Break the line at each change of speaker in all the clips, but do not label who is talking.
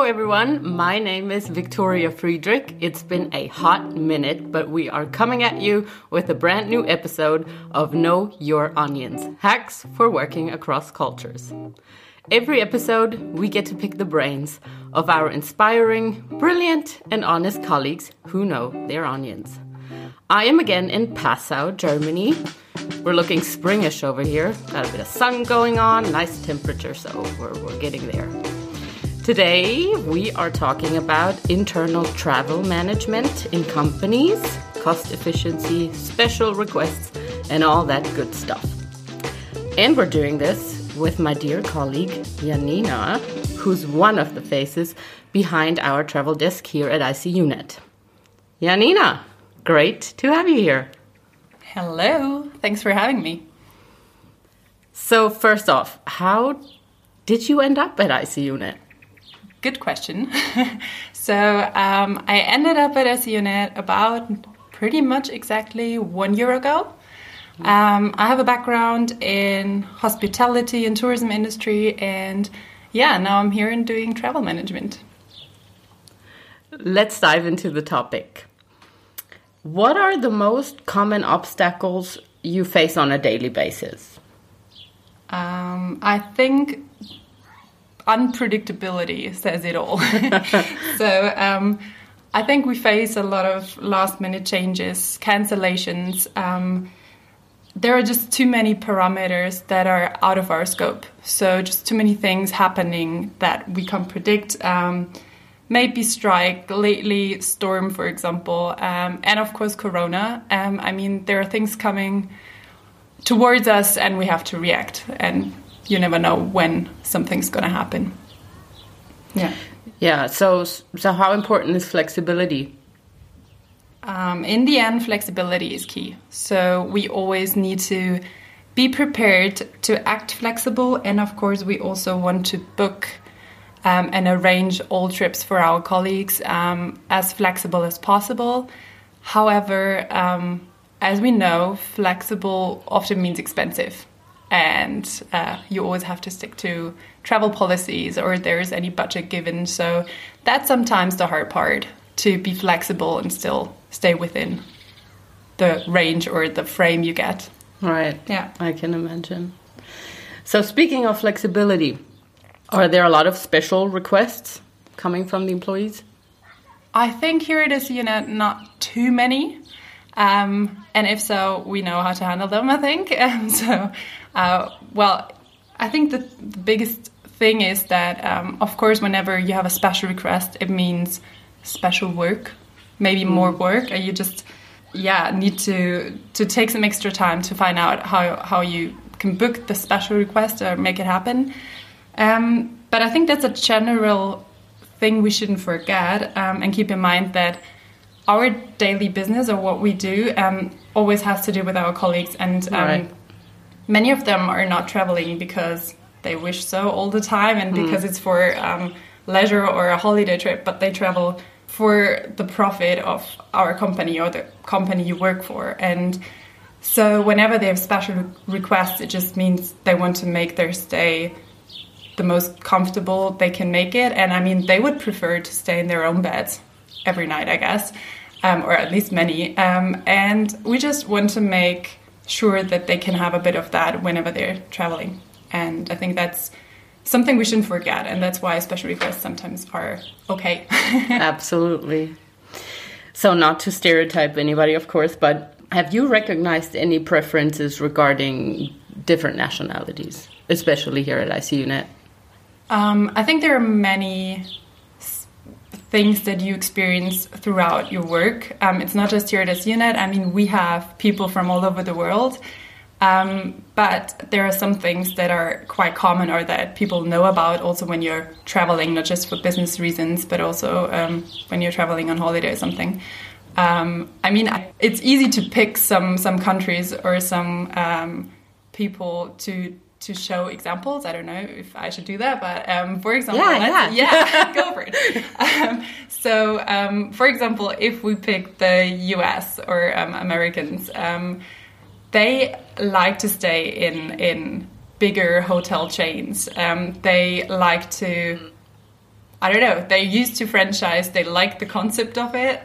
Hello, everyone. My name is Viktoria Friedrich. It's been a hot minute, but we are coming at you with a brand new episode of Know Your Onions Hacks for Working Across Cultures. Every episode, we get to pick the brains of our inspiring, brilliant, and honest colleagues who know their onions. I am again in Passau, Germany. We're looking springish over here. Got a bit of sun going on, nice temperature, so we're, we're getting there. Today, we are talking about internal travel management in companies, cost efficiency, special requests, and all that good stuff. And we're doing this with my dear colleague, Janina, who's one of the faces behind our travel desk here at ICUNet. Janina, great to have you here.
Hello, thanks for having me.
So, first off, how did you end up at ICUNet?
Good question. so um, I ended up at ICUNet about pretty much exactly one year ago. Um, I have a background in hospitality and tourism industry, and yeah, now I'm here and doing travel management.
Let's dive into the topic. What are the most common obstacles you face on a daily basis?
Um, I think unpredictability says it all. so um, I think we face a lot of last minute changes, cancellations. Um, there are just too many parameters that are out of our scope. So just too many things happening that we can't predict. Um, maybe strike lately, storm, for example, um, and of course Corona. Um, I mean, there are things coming towards us, and we have to react. And you never know when something's going to happen.
Yeah. Yeah. So, so how important is flexibility?
Um, in the end, flexibility is key. So we always need to be prepared to act flexible, and of course, we also want to book um, and arrange all trips for our colleagues um, as flexible as possible. However, um, as we know, flexible often means expensive and uh, you always have to stick to travel policies or there's any budget given. So that's sometimes the hard part to be flexible and still stay within the range or the frame you get.
Right. Yeah. I can imagine. So speaking of flexibility, are there a lot of special requests coming from the employees?
I think here it is, you know, not too many. Um, and if so, we know how to handle them, I think. Um, so uh, well, I think the, the, biggest thing is that, um, of course, whenever you have a special request, it means special work, maybe mm. more work, and you just yeah need to to take some extra time to find out how how you can book the special request or make it happen. Um, but I think that's a general thing we shouldn't forget um, and keep in mind that our daily business or what we do um, always has to do with our colleagues and um, right many of them are not traveling because they wish so all the time and mm. because it's for um, leisure or a holiday trip, but they travel for the profit of our company or the company you work for. And so whenever they have special requests, it just means they want to make their stay the most comfortable they can make it. And I mean, they would prefer to stay in their own beds every night, I guess, um, or at least many. Um, and we just want to make sure that they can have a bit of that whenever they're traveling. And I think that's something we shouldn't forget. And that's why special requests sometimes are okay.
Absolutely. So, not to stereotype anybody, of course, but have you recognized any preferences regarding different nationalities, especially here at ICUNet?
Um, I think there are many things that you experience throughout your work. Um, it's not just here at ICUNet. I mean, we have people from all over the world. Um, but there are some things that are quite common or that people know about also when you're traveling, not just for business reasons, but also um, when you're traveling on holiday or something. Um, I mean, it's easy to pick some some countries or some um, people to to show examples. I don't know if I should do that, but um, for example,
yeah,
yeah, yeah go for it. Um, so, um, for example, if we pick the U.S. or um, Americans, um, they like to stay in in bigger hotel chains. Um, they like to I don't know, they're used to franchise, they like the concept of it.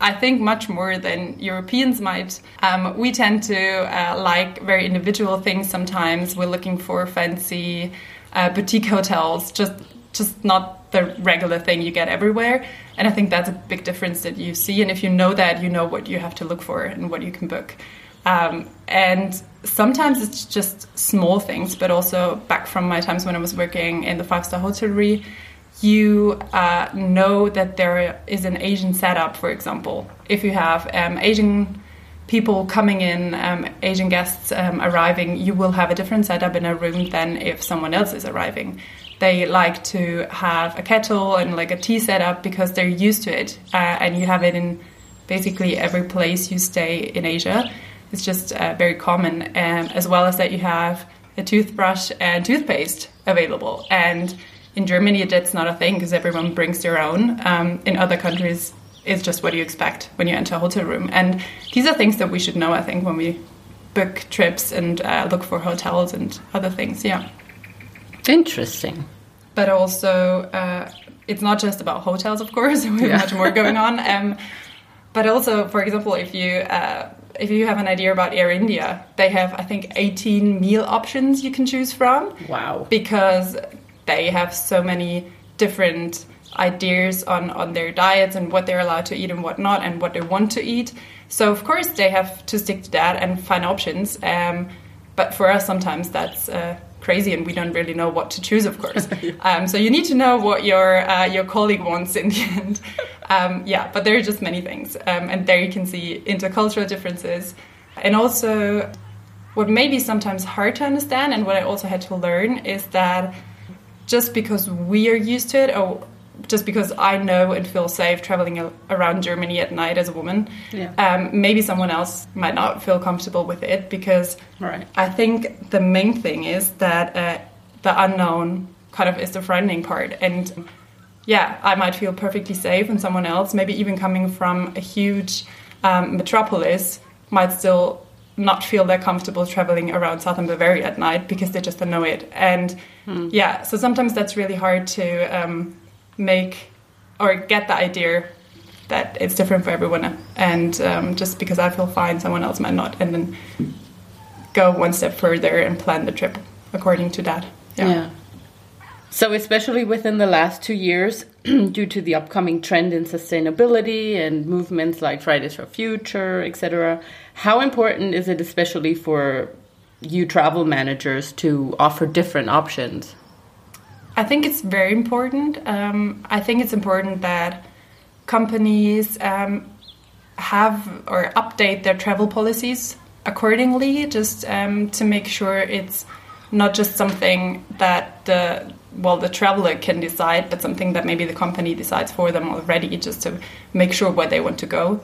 I think much more than Europeans might. Um, we tend to uh, like very individual things sometimes. We're looking for fancy uh, boutique hotels, just just not the regular thing you get everywhere. And I think that's a big difference that you see. And if you know that, you know what you have to look for and what you can book. Um, and sometimes it's just small things, but also back from my times when I was working in the five star hotelry, you uh, know that there is an Asian setup, for example. If you have um, Asian people coming in, um, Asian guests um, arriving, you will have a different setup in a room than if someone else is arriving. They like to have a kettle and like a tea setup because they're used to it, uh, and you have it in basically every place you stay in Asia. It's just uh, very common, um, as well as that you have a toothbrush and toothpaste available. And in Germany, that's not a thing because everyone brings their own. Um, in other countries, it's just what you expect when you enter a hotel room. And these are things that we should know, I think, when we book trips and uh, look for hotels and other things. Yeah.
Interesting.
But also, uh, it's not just about hotels, of course. We have yeah. much more going on. Um, but also, for example, if you uh, if you have an idea about Air India, they have I think 18 meal options you can choose from.
Wow!
Because they have so many different ideas on on their diets and what they're allowed to eat and what not, and what they want to eat. So of course they have to stick to that and find options. Um, but for us, sometimes that's uh, crazy and we don't really know what to choose of course um, so you need to know what your uh, your colleague wants in the end um, yeah but there are just many things um, and there you can see intercultural differences and also what may be sometimes hard to understand and what i also had to learn is that just because we are used to it or just because I know and feel safe traveling around Germany at night as a woman, yeah. um, maybe someone else might not feel comfortable with it because right. I think the main thing is that uh, the unknown kind of is the frightening part. And yeah, I might feel perfectly safe, and someone else, maybe even coming from a huge um, metropolis, might still not feel they're comfortable traveling around southern Bavaria at night because they just don't know it. And hmm. yeah, so sometimes that's really hard to. Um, make or get the idea that it's different for everyone and um, just because i feel fine someone else might not and then go one step further and plan the trip according to that
yeah, yeah. So especially within the last two years due to the upcoming trend in sustainability and movements like fridays for future etc how important is it especially for you travel managers to offer different options
I think it's very important. Um, I think it's important that companies um, have or update their travel policies accordingly, just um, to make sure it's not just something that the well the traveler can decide, but something that maybe the company decides for them already, just to make sure where they want to go,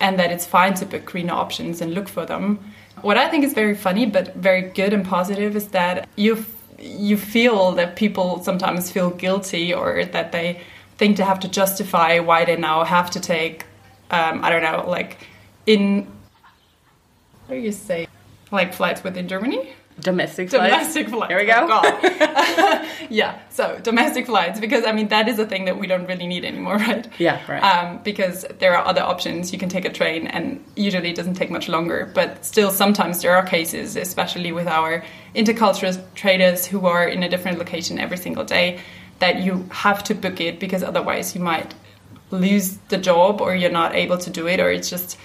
and that it's fine to book greener options and look for them. What I think is very funny but very good and positive is that you've you feel that people sometimes feel guilty or that they think they have to justify why they now have to take um, I don't know like in what do you say like flights within Germany
domestic
flights. Domestic flights.
Here we go.
Oh, yeah, so domestic flights because I mean that is a thing that we don't really need anymore, right?
Yeah, right.
Um, because there are other options. You can take a train, and usually it doesn't take much longer. But still, sometimes there are cases, especially with our intercultural traders who are in a different location every single day, that you have to book it because otherwise you might lose the job or you're not able to do it, or it's just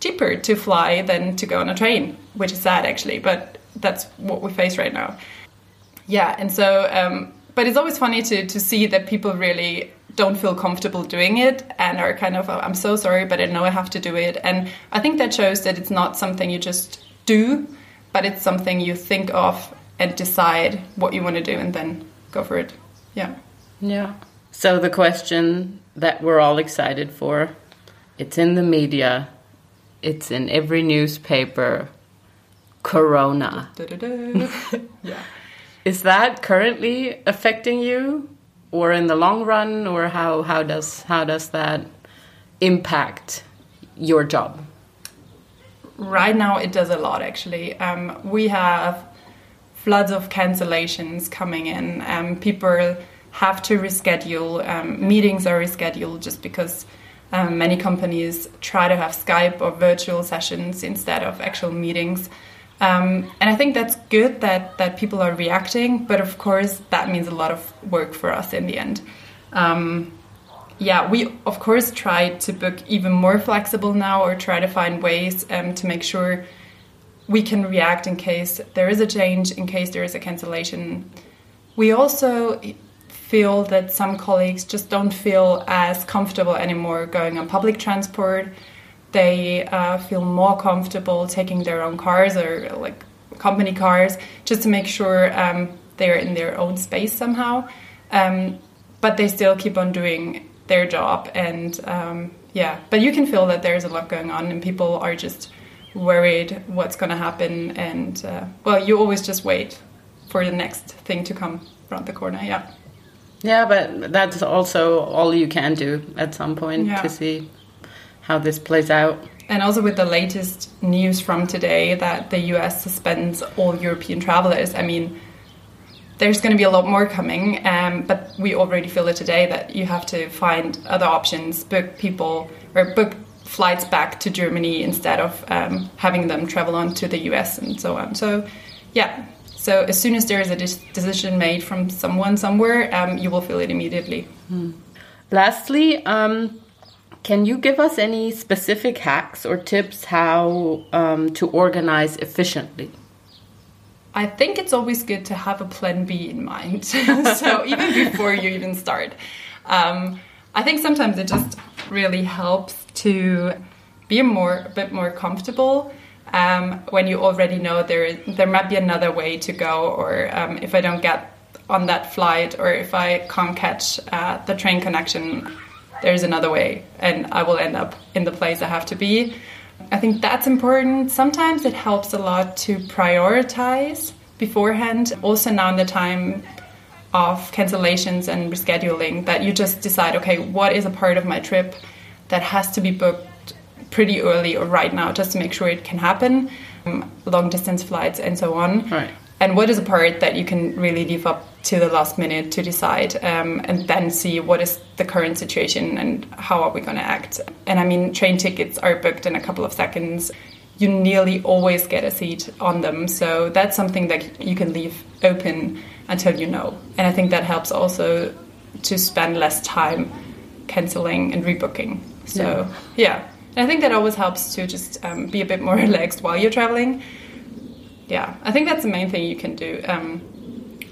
cheaper to fly than to go on a train, which is sad actually, but that's what we face right now. Yeah, and so, um, but it's always funny to to see that people really don't feel comfortable doing it and are kind of, oh, I'm so sorry, but I know I have to do it. And I think that shows that it's not something you just do, but it's something you think of and decide what you want to do and then go for it. Yeah.
Yeah. So the question that we're all excited for, it's in the media, it's in every newspaper. Corona.
yeah.
Is that currently affecting you, or in the long run, or how how does how does that impact your job?
Right now, it does a lot. Actually, um, we have floods of cancellations coming in. Um, people have to reschedule. Um, meetings are rescheduled just because um, many companies try to have Skype or virtual sessions instead of actual meetings. Um, and I think that's good that, that people are reacting, but of course, that means a lot of work for us in the end. Um, yeah, we of course try to book even more flexible now or try to find ways um, to make sure we can react in case there is a change, in case there is a cancellation. We also feel that some colleagues just don't feel as comfortable anymore going on public transport. They uh, feel more comfortable taking their own cars or like company cars just to make sure um, they're in their own space somehow. Um, but they still keep on doing their job. And um, yeah, but you can feel that there's a lot going on and people are just worried what's going to happen. And uh, well, you always just wait for the next thing to come around the corner. Yeah.
Yeah, but that's also all you can do at some point
Yeah.
to see how this plays out.
And also with the latest news from today that the US suspends all European travelers, I mean, there's going to be a lot more coming, um, but we already feel it today that you have to find other options, book people or book flights back to Germany instead of um, having them travel on to the US and so on. So, yeah. So as soon as there is a decision made from someone somewhere, um, you will feel it immediately.
Lastly, um, can you give us any specific hacks or tips how um, to organize efficiently?
I think it's always good to have a plan B in mind. so even before you even start, um, I think sometimes it just really helps to be more a bit more comfortable um, when you already know there there might be another way to go, or um, if I don't get on that flight, or if I can't catch uh, the train connection, there's another way, and I will end up in the place I have to be. I think that's important. Sometimes it helps a lot to prioritize beforehand. Also, now in the time of cancellations and rescheduling, that you just decide, okay, what is a part of my trip that has to be booked pretty early or right now, just to make sure it can happen, um, long distance flights and so on.
Right.
And what is a part that you can really leave up to the last minute to decide, um, and then see what is the current situation and how are we going to act. And I mean, train tickets are booked in a couple of seconds. You nearly always get a seat on them, so that's something that you can leave open until you know. And I think that helps also to spend less time canceling and rebooking. So yeah, And I think that always helps to just um, be a bit more relaxed while you're traveling. Yeah, I think that's the main thing you can do. Um,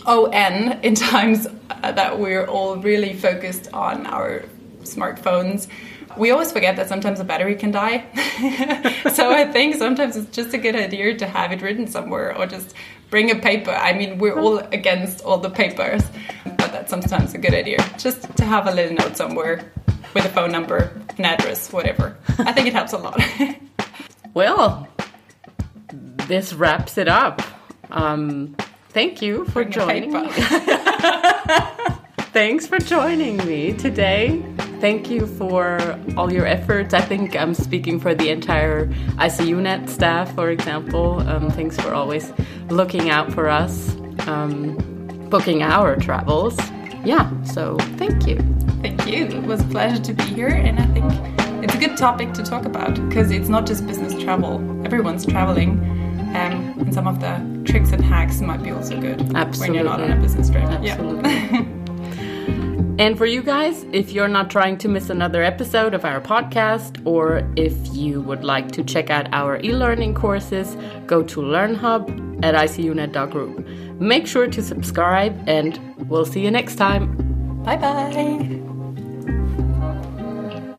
and in times uh, that we're all really focused on our smartphones, we always forget that sometimes a battery can die. so I think sometimes it's just a good idea to have it written somewhere or just bring a paper. I mean, we're all against all the papers, but that's sometimes a good idea. Just to have a little note somewhere with a phone number, an address, whatever. I think it helps a lot.
Well, this wraps it up. Um, thank you for joining me. Thanks for joining me today. Thank you for all your efforts. I think I'm speaking for the entire ICUNet staff, for example. Um, thanks for always looking out for us, um, booking our travels. Yeah, so thank you.
Thank you. It was a pleasure to be here, and I think it's a good topic to talk about because it's not just business travel. Everyone's traveling, um, and some of the tricks and hacks might be also good when you're not on a business trip.
Absolutely.
Yeah.
And for you guys, if you're not trying to miss another episode of our podcast, or if you would like to check out our e learning courses, go to LearnHub at icunet.group. Make sure to subscribe, and we'll see you next time.
bye bye.